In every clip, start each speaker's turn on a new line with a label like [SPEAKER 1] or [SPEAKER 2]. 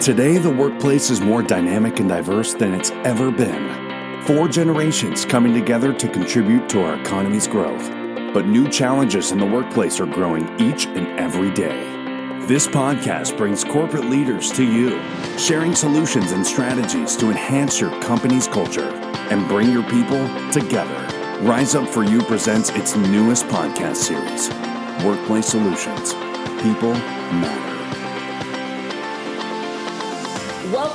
[SPEAKER 1] Today, the workplace is more dynamic and diverse than it's ever been. Four generations coming together to contribute to our economy's growth. But new challenges in the workplace are growing each and every day. This podcast brings corporate leaders to you, sharing solutions and strategies to enhance your company's culture and bring your people together. Rise Up For You presents its newest podcast series, Workplace Solutions People Matter.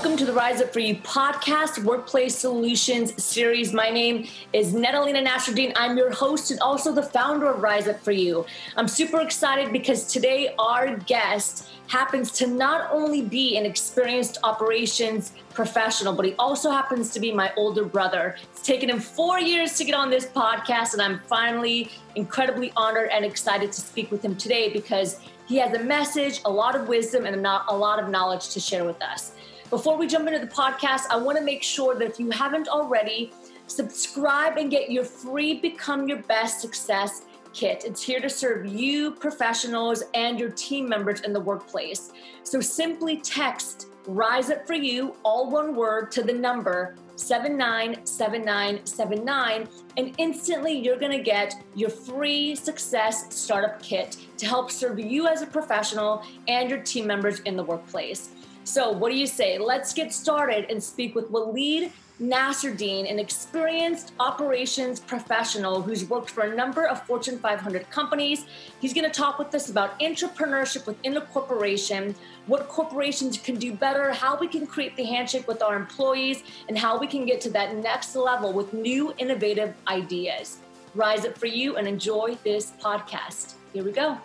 [SPEAKER 2] Welcome to the Rise Up For You podcast, Workplace Solutions series. My name is Netalina Nasruddin. I'm your host and also the founder of Rise Up For You. I'm super excited because today our guest happens to not only be an experienced operations professional, but he also happens to be my older brother. It's taken him four years to get on this podcast, and I'm finally incredibly honored and excited to speak with him today because he has a message, a lot of wisdom, and a lot of knowledge to share with us. Before we jump into the podcast, I want to make sure that if you haven't already, subscribe and get your free Become Your Best Success kit. It's here to serve you, professionals, and your team members in the workplace. So simply text Rise Up For You, all one word, to the number 797979, and instantly you're going to get your free success startup kit to help serve you as a professional and your team members in the workplace. So, what do you say? Let's get started and speak with Walid Nasruddin, an experienced operations professional who's worked for a number of Fortune 500 companies. He's going to talk with us about entrepreneurship within a corporation, what corporations can do better, how we can create the handshake with our employees, and how we can get to that next level with new innovative ideas. Rise up for you and enjoy this podcast. Here we go.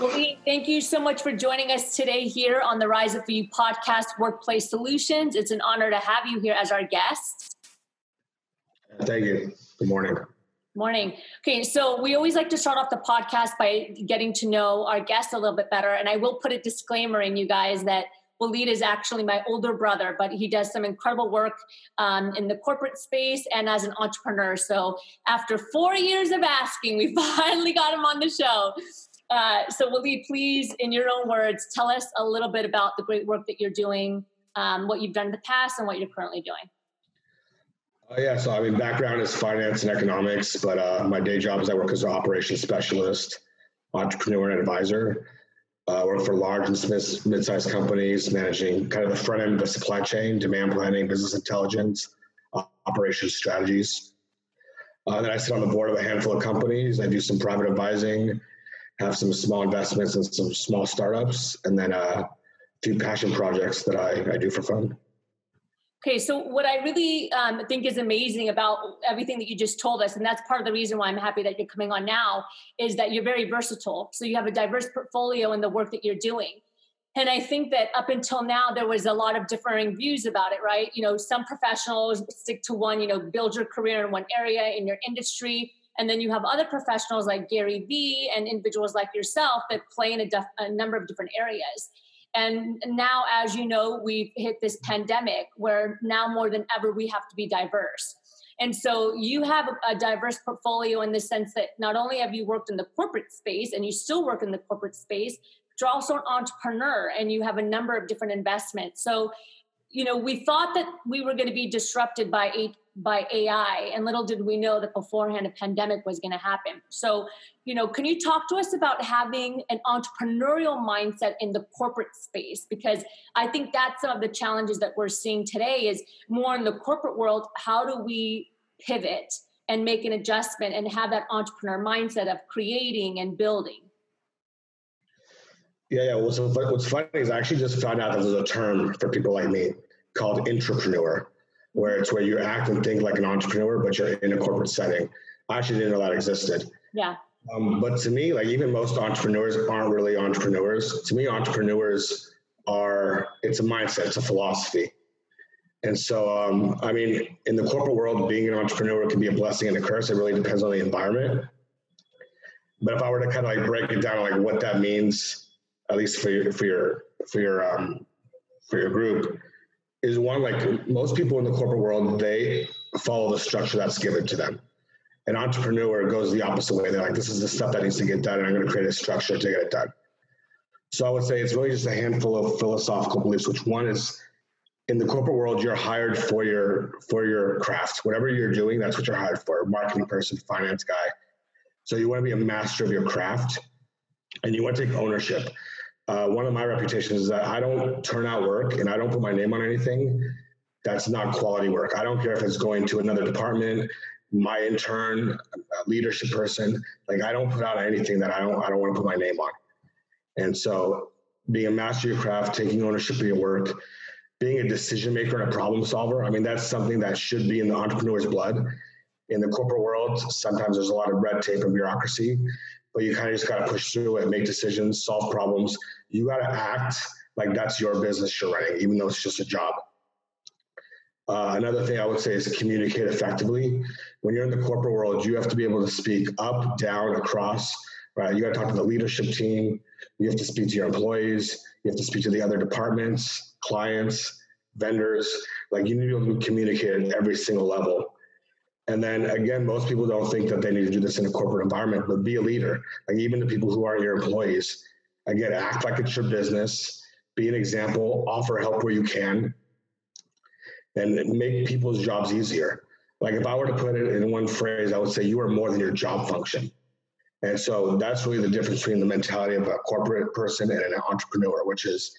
[SPEAKER 2] Well, thank you so much for joining us today here on the Rise Up For You podcast, Workplace Solutions. It's an honor to have you here as our guest.
[SPEAKER 3] Thank you. Good morning.
[SPEAKER 2] Morning. Okay, so we always like to start off the podcast by getting to know our guest a little bit better. And I will put a disclaimer in you guys that Walid is actually my older brother, but he does some incredible work um, in the corporate space and as an entrepreneur. So after four years of asking, we finally got him on the show. Uh, so, Walid, please, in your own words, tell us a little bit about the great work that you're doing, um, what you've done in the past, and what you're currently doing.
[SPEAKER 3] Uh, yeah, so I mean, background is finance and economics, but uh, my day job is I work as an operations specialist, entrepreneur, and advisor. Uh, work for large and mid-sized companies, managing kind of the front end of the supply chain, demand planning, business intelligence, operations strategies. Uh, then I sit on the board of a handful of companies. I do some private advising, have some small investments and some small startups, and then uh, a few passion projects that I, I do for fun.
[SPEAKER 2] Okay, so what I really um, think is amazing about everything that you just told us, and that's part of the reason why I'm happy that you're coming on now, is that you're very versatile. So you have a diverse portfolio in the work that you're doing. And I think that up until now, there was a lot of differing views about it, right? You know, some professionals stick to one, you know, build your career in one area in your industry. And then you have other professionals like Gary Vee and individuals like yourself that play in a, def- a number of different areas. And now, as you know, we've hit this pandemic where now more than ever we have to be diverse. And so you have a, diverse portfolio in the sense that not only have you worked in the corporate space and you still work in the corporate space, you're also an entrepreneur and you have a number of different investments. So, you know, we thought that we were going to be disrupted by eight by AI, and little did we know that beforehand a pandemic was going to happen. So, you know, can you talk to us about having an entrepreneurial mindset in the corporate space? Because I think that's some of the challenges that we're seeing today is more in the corporate world. How do we pivot and make an adjustment and have that entrepreneur mindset of creating and building?
[SPEAKER 3] Yeah, yeah. What's, what's funny is I actually just found out that there's a term for people like me called intrapreneur where it's where you act and think like an entrepreneur, but you're in a corporate setting. I actually didn't know that existed.
[SPEAKER 2] Yeah.
[SPEAKER 3] Um, but to me, like even most entrepreneurs aren't really entrepreneurs. To me, entrepreneurs are it's a mindset, it's a philosophy. And so, um, I mean, in the corporate world, being an entrepreneur can be a blessing and a curse. It really depends on the environment. But if I were to kind of like break it down, like what that means, at least for your for your for your um, for your group, is one like most people in the corporate world, they follow the structure that's given to them. An entrepreneur goes the opposite way. They're like, this is the stuff that needs to get done, and I'm going to create a structure to get it done. So I would say it's really just a handful of philosophical beliefs, which one is in the corporate world, you're hired for your for your craft. Whatever you're doing, that's what you're hired for. Marketing person, finance guy. So you want to be a master of your craft, and you want to take ownership. Uh, one of my reputations is that I don't turn out work and I don't put my name on anything. That's not quality work. I don't care if it's going to another department, my intern, leadership person. Like I don't put out anything that I don't I don't want to put my name on. And so being a master of your craft, taking ownership of your work, being a decision maker and a problem solver. I mean, that's something that should be in the entrepreneur's blood. In the corporate world, sometimes there's a lot of red tape and bureaucracy, but you kind of just got to push through it, make decisions, solve problems. You got to act like that's your business you're running, even though it's just a job. Uh, another thing I would say is communicate effectively. When you're in the corporate world, you have to be able to speak up, down, across. Right? You got to talk to the leadership team. You have to speak to your employees. You have to speak to the other departments, clients, vendors. Like you need to be able to communicate at every single level. And then again, most people don't think that they need to do this in a corporate environment, but be a leader. Like even the people who aren't your employees, again, act like it's your business, be an example, offer help where you can, and make people's jobs easier. Like if I were to put it in one phrase, I would say you are more than your job function. And so that's really the difference between the mentality of a corporate person and an entrepreneur, which is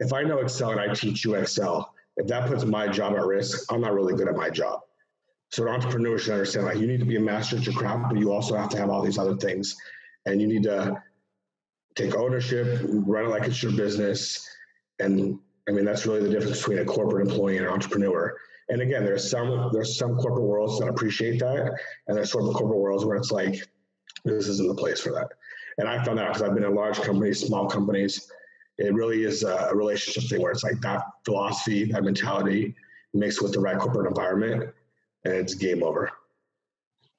[SPEAKER 3] if I know Excel and I teach you Excel, if that puts my job at risk, I'm not really good at my job. So an entrepreneur should understand like you need to be a master at your craft, but you also have to have all these other things. And you need to take ownership, run it like it's your business. And I mean that's really the difference between a corporate employee and an entrepreneur. And again, there's some there's some corporate worlds that appreciate that, and there's sort of corporate worlds where it's like this isn't the place for that. And I found that because I've been in large companies, small companies. It really is a relationship thing where it's like that philosophy, that mentality mixed with the right corporate environment, and it's game over.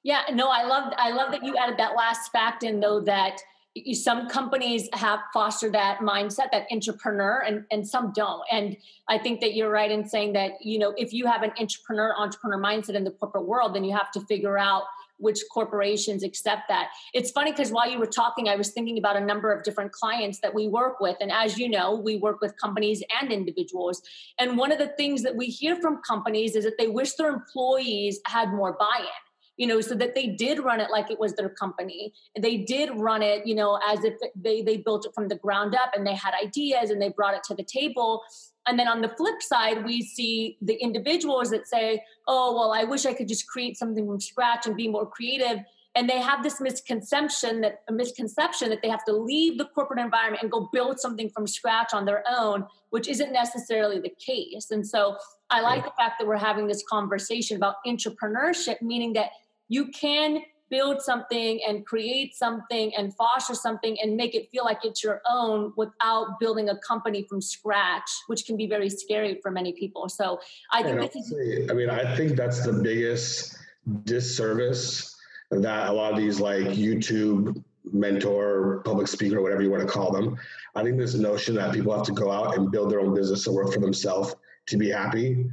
[SPEAKER 2] Yeah, no, I love I love that you added that last fact in though that you, some companies have fostered that mindset, that entrepreneur, and, and some don't. And I think that you're right in saying that, you know, if you have an entrepreneur, entrepreneur mindset in the corporate world, then you have to figure out which corporations accept that. It's funny because while you were talking, I was thinking about a number of different clients that we work with. And as you know, we work with companies and individuals. And one of the things that we hear from companies is that they wish their employees had more buy in you know so that they did run it like it was their company they did run it you know as if they they built it from the ground up and they had ideas and they brought it to the table and then on the flip side, we see the individuals that say, oh, well, I wish I could just create something from scratch and be more creative. And they have this misconception that a misconception that they have to leave the corporate environment and go build something from scratch on their own, which isn't necessarily the case. And so I like the fact that we're having this conversation about entrepreneurship, meaning that you can build something and create something and foster something and make it feel like it's your own without building a company from scratch, which can be very scary for many people. So I think this
[SPEAKER 3] is. I mean, I think that's the biggest disservice that a lot of these like YouTube mentor, public speaker, whatever you want to call them. I think this notion that people have to go out and build their own business and work for themselves to be happy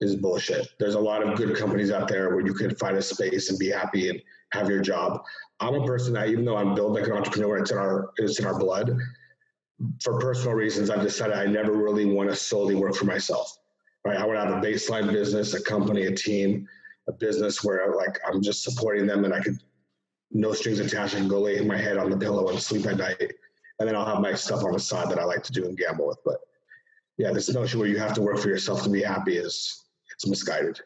[SPEAKER 3] is bullshit. There's a lot of good companies out there where you can find a space and be happy and have your job. I'm a person that even though I'm built like an entrepreneur, it's in our it's in our blood. For personal reasons, I've decided I never really want to solely work for myself. Right? I want to have a baseline business, a company, a team, a business where like I'm just supporting them and I could no strings attached. I can go lay my head on the pillow and sleep at night. And then I'll have my stuff on the side that I like to do and gamble with. But yeah, this notion where you have to work for yourself to be happy is it's misguided.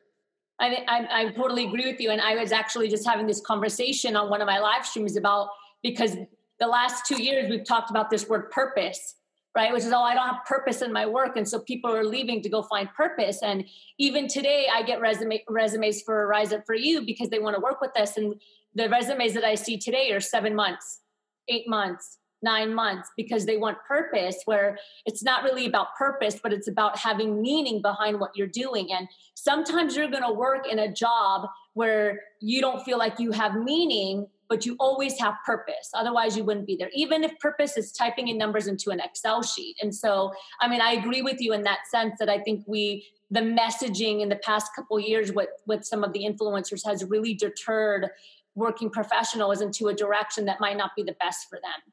[SPEAKER 2] I, I, I totally agree with you. And I was actually just having this conversation on one of my live streams about because the last two years we've talked about this word purpose right which is oh i don't have purpose in my work and so people are leaving to go find purpose and even today i get resume resumes for rise up for you because they want to work with us and the resumes that i see today are seven months eight months nine months because they want purpose where it's not really about purpose but it's about having meaning behind what you're doing. And sometimes you're going to work in a job where you don't feel like you have meaning but you always have purpose. Otherwise you wouldn't be there even if purpose is typing in numbers into an excel sheet. And so i mean i agree with you in that sense that i think we the messaging in the past couple years with with some of the influencers has really deterred working professionals into a direction that might not be the best for them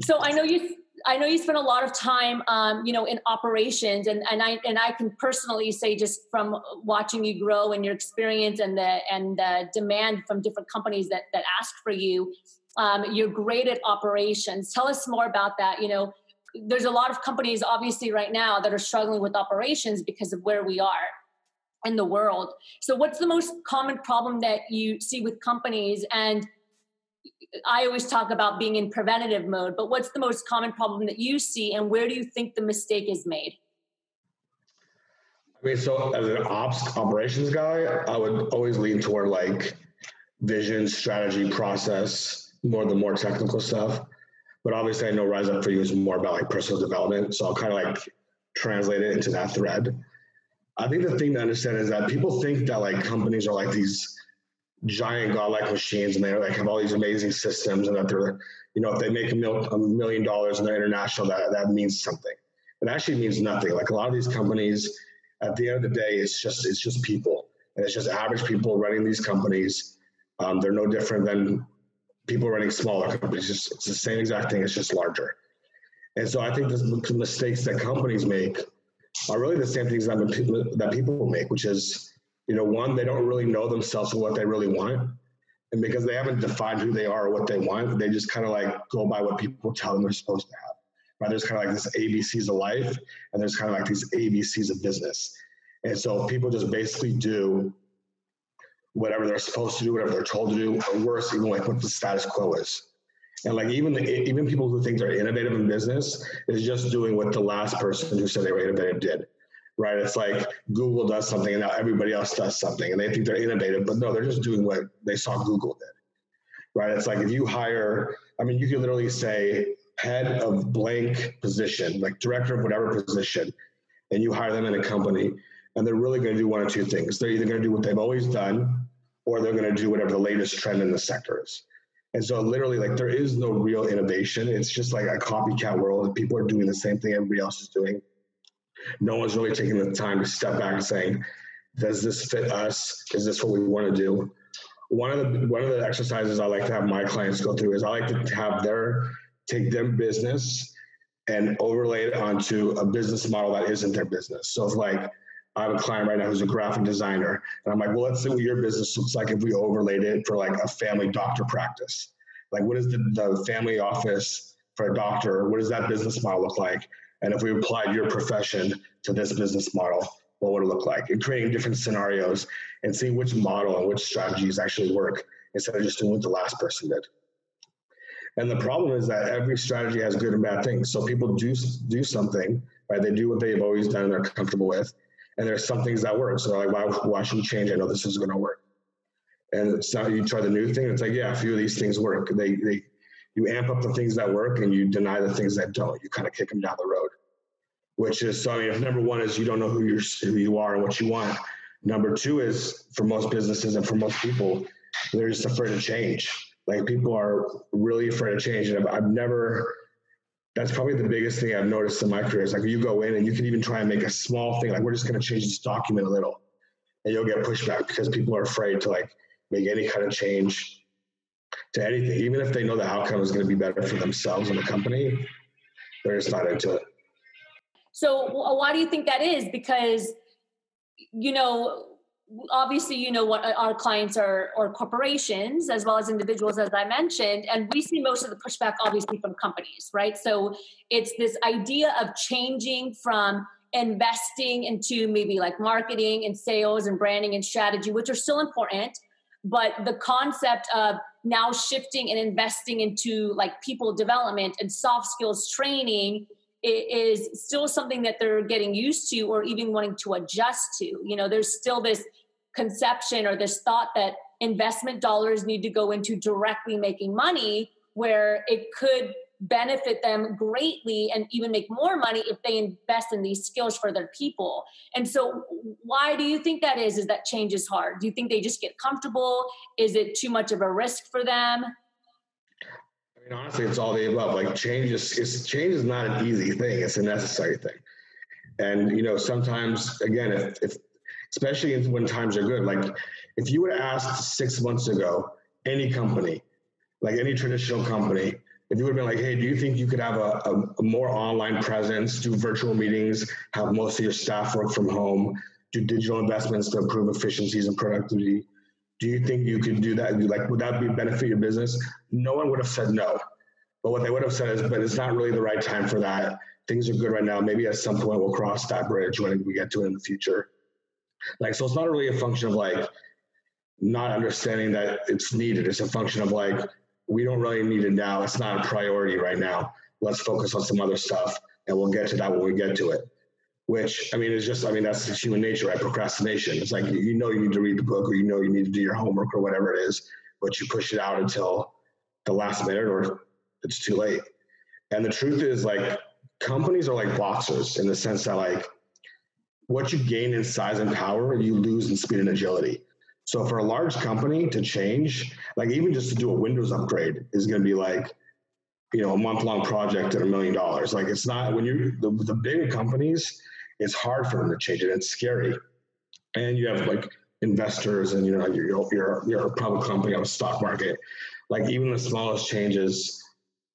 [SPEAKER 2] so I know you I know you spend a lot of time, um, you know, in operations, and and I and I can personally say just from watching you grow and your experience and the and the demand from different companies that that ask for you, um, you're great at operations. Tell us more about that. You know, there's a lot of companies obviously right now that are struggling with operations because of where we are in the world. So, what's the most common problem that you see with companies and I always talk about being in preventative mode, but what's the most common problem that you see and where do you think the mistake is made?
[SPEAKER 3] I mean, so as an ops operations guy, I would always lean toward like vision, strategy, process, more the more technical stuff. But obviously, I know Rise Up for You is more about like personal development. So I'll kind of like translate it into that thread. I think the thing to understand is that people think that like companies are like these giant godlike machines and they like have all these amazing systems and that they're you know if they make a, mil- a million dollars and they're international that that means something. It actually means nothing. Like a lot of these companies at the end of the day it's just it's just people and it's just average people running these companies. Um, they're no different than people running smaller companies. It's, it's the same exact thing. It's just larger. And so i think the mistakes that companies make are really the same things that, that people make which is you know, one, they don't really know themselves or what they really want. And because they haven't defined who they are or what they want, they just kind of like go by what people tell them they're supposed to have. Right? There's kind of like this ABCs of life, and there's kind of like these ABCs of business. And so people just basically do whatever they're supposed to do, whatever they're told to do, or worse, even like what the status quo is. And like even the, even people who think they're innovative in business is just doing what the last person who said they were innovative did right? It's like Google does something and now everybody else does something and they think they're innovative, but no, they're just doing what they saw Google did, right? It's like if you hire, I mean, you can literally say head of blank position, like director of whatever position, and you hire them in a company and they're really going to do one or two things. They're either going to do what they've always done or they're going to do whatever the latest trend in the sector is. And so literally like there is no real innovation. It's just like a copycat world. People are doing the same thing everybody else is doing no one's really taking the time to step back and saying, does this fit us? Is this what we want to do? One of the one of the exercises I like to have my clients go through is I like to have their take their business and overlay it onto a business model that isn't their business. So if like I have a client right now who's a graphic designer, and I'm like, well, let's see what your business looks like if we overlaid it for like a family doctor practice. Like, what is the, the family office for a doctor? What does that business model look like? And if we applied your profession to this business model, what would it look like? And creating different scenarios and seeing which model and which strategies actually work instead of just doing what the last person did. And the problem is that every strategy has good and bad things. So people do do something, right? They do what they've always done and they're comfortable with. And there's some things that work. So they're like, why, why should we change? I know this is going to work. And it's not you try the new thing. It's like, yeah, a few of these things work. They they you amp up the things that work and you deny the things that don't. You kind of kick them down the road. Which is so. I mean, if number one is you don't know who you who you are and what you want. Number two is for most businesses and for most people, they're just afraid of change. Like people are really afraid of change, and I've, I've never. That's probably the biggest thing I've noticed in my career. Is like you go in and you can even try and make a small thing. Like we're just going to change this document a little, and you'll get pushback because people are afraid to like make any kind of change to anything, even if they know the outcome is going to be better for themselves and the company, they're just not into it.
[SPEAKER 2] So, why do you think that is? Because, you know, obviously, you know what uh, our clients are, or corporations as well as individuals, as I mentioned, and we see most of the pushback obviously from companies, right? So, it's this idea of changing from investing into maybe like marketing and sales and branding and strategy, which are still important but the concept of now shifting and investing into like people development and soft skills training is still something that they're getting used to or even wanting to adjust to. You know there's still this conception or this thought that investment dollars need to go into directly making money where it could benefit them greatly and even make more money if they invest in these skills for their people. And so why do you think that is is that change is hard? Do you think they just get comfortable? Is it too much of a risk for them?
[SPEAKER 3] I mean honestly it's all the above. Like change is change is not an easy thing, it's a necessary thing. And you know sometimes again if, if especially when times are good like if you would asked 6 months ago any company like any traditional company if you would have been like, hey, do you think you could have a, a, a, more online presence, do virtual meetings, have most of your staff work from home, do digital investments to improve efficiencies and productivity? Do you think you could do that? Like, would that be benefit your business? No one would have said no. But what they would have said is, but it's not really the right time for that. Things are good right now. Maybe at some point we'll cross that bridge when we get to it in the future. Like, so it's not really a function of like not understanding that it's needed. It's a function of like, we don't really need it now. It's not a priority right now. Let's focus on some other stuff and we'll get to that when we get to it. Which, I mean, it's just, I mean, that's human nature, right? Procrastination. It's like, you know, you need to read the book or you know, you need to do your homework or whatever it is, but you push it out until the last minute or it's too late. And the truth is, like, companies are like boxers in the sense that, like, what you gain in size and power, you lose in speed and agility. So for a large company to change, like even just to do a Windows upgrade is going to be like, you know, a month long project at a million dollars. Like it's not when you the, the big companies, it's hard for them to change it. It's scary, and you have like investors and you know you're you're you're a public company on the stock market. Like even the smallest changes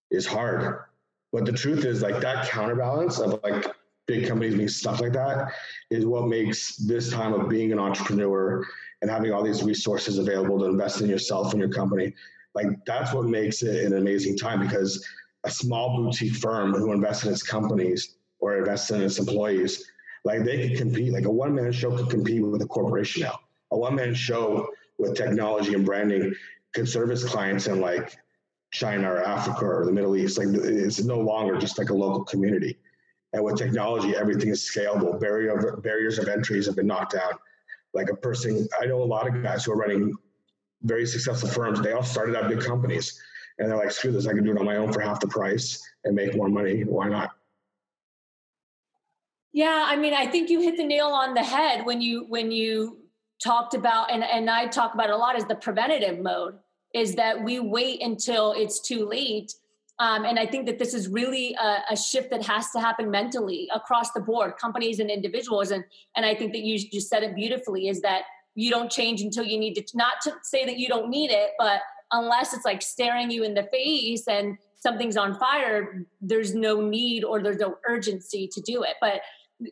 [SPEAKER 3] is hard. But the truth is like that counterbalance of like big companies being stuff like that is what makes this time of being an entrepreneur and having all these resources available to invest in yourself and your company like that's what makes it an amazing time because a small boutique firm who invests in its companies or invests in its employees like they could compete like a one-man show could compete with a corporation now. A one-man show with technology and branding could service clients in like china or africa or the middle east. Like it's no longer just like a local community. And with technology everything is scalable. Barrier barriers of entries have been knocked down like a person, I know a lot of guys who are running very successful firms. They all started out big companies, and they're like, "Screw this! I can do it on my own for half the price and make more money. Why not?"
[SPEAKER 2] Yeah, I mean, I think you hit the nail on the head when you when you talked about, and and I talk about a lot, is the preventative mode. Is that we wait until it's too late um, and I think that this is really a, a, shift that has to happen mentally across the board, companies and individuals. And and I think that you just said it beautifully is that you don't change until you need to. Not to say that you don't need it, but unless it's like staring you in the face and something's on fire, there's no need or there's no urgency to do it. But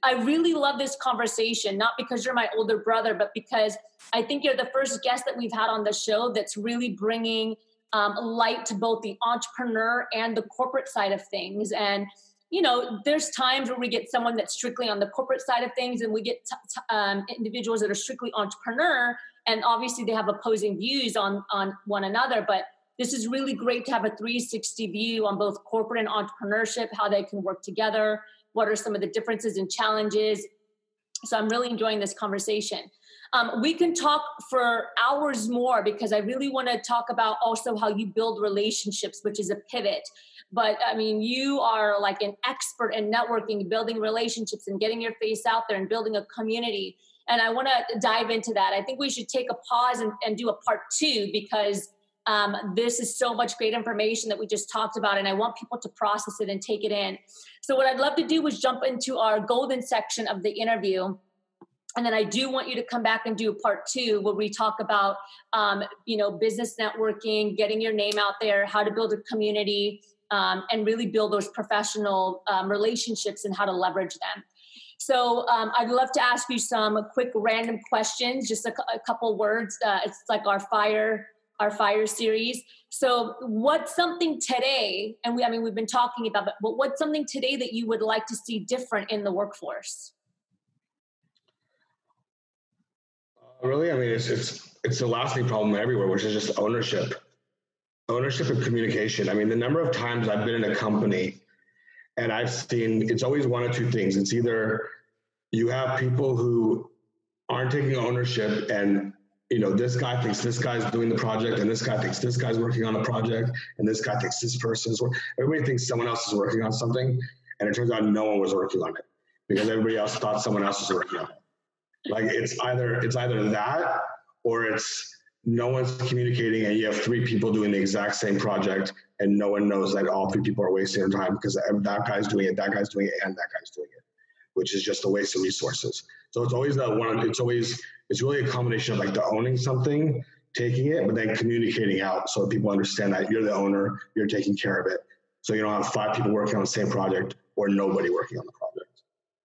[SPEAKER 2] I really love this conversation, not because you're my older brother, but because I think you're the first guest that we've had on the show that's really bringing um, light to both the entrepreneur and the corporate side of things. And you know, there's times where we get someone that's strictly on the corporate side of things, and we get t- t- um, individuals that are strictly entrepreneur, and obviously they have opposing views on on one another. But this is really great to have a 360 view on both corporate and entrepreneurship, how they can work together, what are some of the differences and challenges. So I'm really enjoying this conversation. Um, we can talk for hours more because I really want to talk about also how you build relationships, which is a pivot. But I mean, you are like an expert in networking, building relationships, and getting your face out there and building a community. And I want to dive into that. I think we should take a pause and, and do a part two because um, this is so much great information that we just talked about, and I want people to process it and take it in. So, what I'd love to do is jump into our golden section of the interview and then I do want you to come back and do part two where we talk about, um, you know, business networking, getting your name out there, how to build a community, um, and really build those professional um, relationships and how to leverage them. So um, I'd love to ask you some quick random questions, just a, a couple words. Uh, it's like our fire, our fire series. So what's something today, and we, I mean, we've been talking about, but what's something today that you would like to see different in the workforce?
[SPEAKER 3] Oh, really, I mean, it's it's it's the lasting problem everywhere, which is just ownership, ownership and communication. I mean, the number of times I've been in a company, and I've seen it's always one of two things. It's either you have people who aren't taking ownership and you know this guy thinks this guy's doing the project and this guy thinks this guy's working on the project and this guy thinks this person's working everybody thinks someone else is working on something and it turns out no one was working on it because everybody else thought someone else was working on it like it's either it's either that or it's no one's communicating and you have three people doing the exact same project and no one knows that all three people are wasting their time because that guy's doing it, that guy's doing it, and that guy's doing it, which is just a waste of resources. So it's always that one, it's always, it's really a combination of like the owning something, taking it, but then communicating out so people understand that you're the owner, you're taking care of it, So you don't have five people working on the same project or nobody working on the project.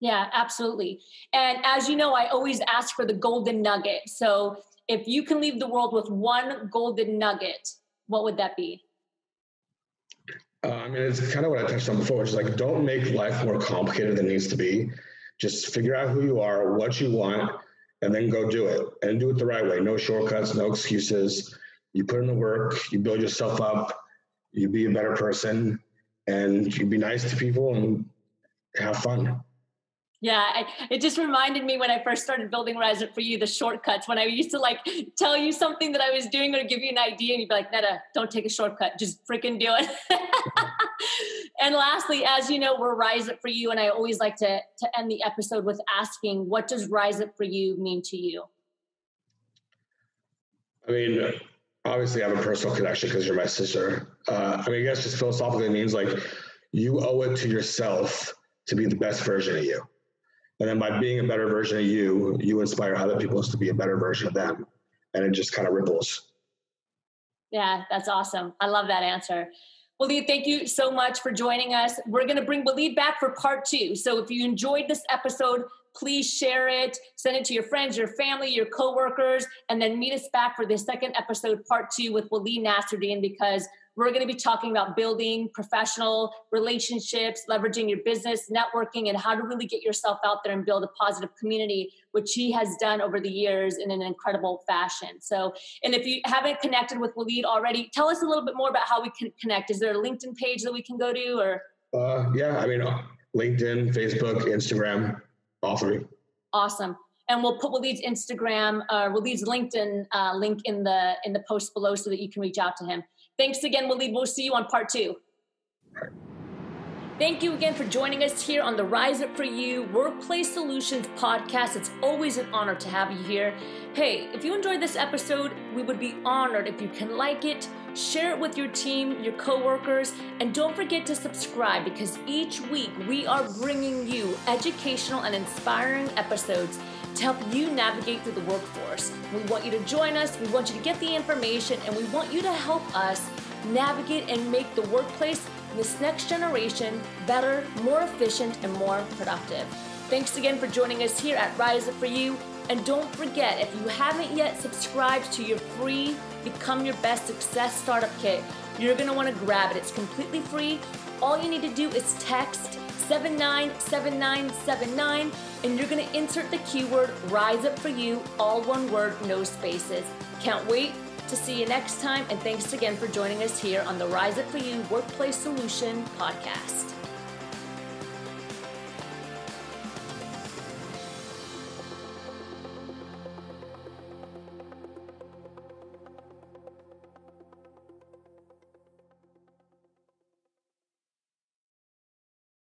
[SPEAKER 2] Yeah, absolutely. And as you know, I always ask for the golden nugget. So if you can leave the world with one golden nugget, what would that be?
[SPEAKER 3] Uh, I mean, it's kind of what I touched on before, which is like, don't make life more complicated than it needs to be. Just figure out who you are, what you want, and then go do it and do it the right way. No shortcuts, no excuses. You put in the work, you build yourself up, you be a better person, and you be nice to people and have fun.
[SPEAKER 2] Yeah, I, it just reminded me when I first started building Rise Up for You, the shortcuts. When I used to like tell you something that I was doing or give you an idea, and you'd be like, Netta, don't take a shortcut, just freaking do it. and lastly, as you know, we're Rise Up for You, and I always like to to end the episode with asking, what does Rise Up for You mean to you?
[SPEAKER 3] I mean, obviously, I have a personal connection because you're my sister. Uh, I mean, I guess just philosophically, it means like you owe it to yourself to be the best version of you and then by being a better version of you, you inspire other people to be a better version of them. And it just kind of ripples.
[SPEAKER 2] Yeah, that's awesome. I love that answer. Waleed, thank you so much for joining us. We're going to bring Waleed back for part two. So if you enjoyed this episode, please share it, send it to your friends, your family, your coworkers, and then meet us back for the second episode, part two, with Waleed Nasruddin, because we're going to be talking about building professional relationships, leveraging your business, networking, and how to really get yourself out there and build a positive community, which he has done over the years in an incredible fashion. So, and if you haven't connected with Waleed already, tell us a little bit more about how we can connect. Is there a LinkedIn page that we can go to or?
[SPEAKER 3] Uh, yeah, I mean, LinkedIn, Facebook, Instagram, all three.
[SPEAKER 2] Awesome and we'll put Waleed's Instagram, uh, Waleed's LinkedIn uh, link in the in the post below so that you can reach out to him. Thanks again, Waleed. We'll see you on part two. Thank you again for joining us here on the Rise Up For You Workplace Solutions podcast. It's always an honor to have you here. Hey, if you enjoyed this episode, we would be honored if you can like it, share it with your team, your coworkers, and don't forget to subscribe because each week we are bringing you educational and inspiring episodes to help you navigate through the workforce. We want you to join us, we want you to get the information, and we want you to help us navigate and make the workplace this next generation better, more efficient, and more productive. Thanks again for joining us here at Rise Up For You. And don't forget, if you haven't yet subscribed to your free Become Your Best Success Startup Kit, you're gonna wanna grab it. It's completely free. All you need to do is text 797979 and you're going to insert the keyword rise up for you all one word no spaces. Can't wait to see you next time and thanks again for joining us here on the rise up for you workplace solution podcast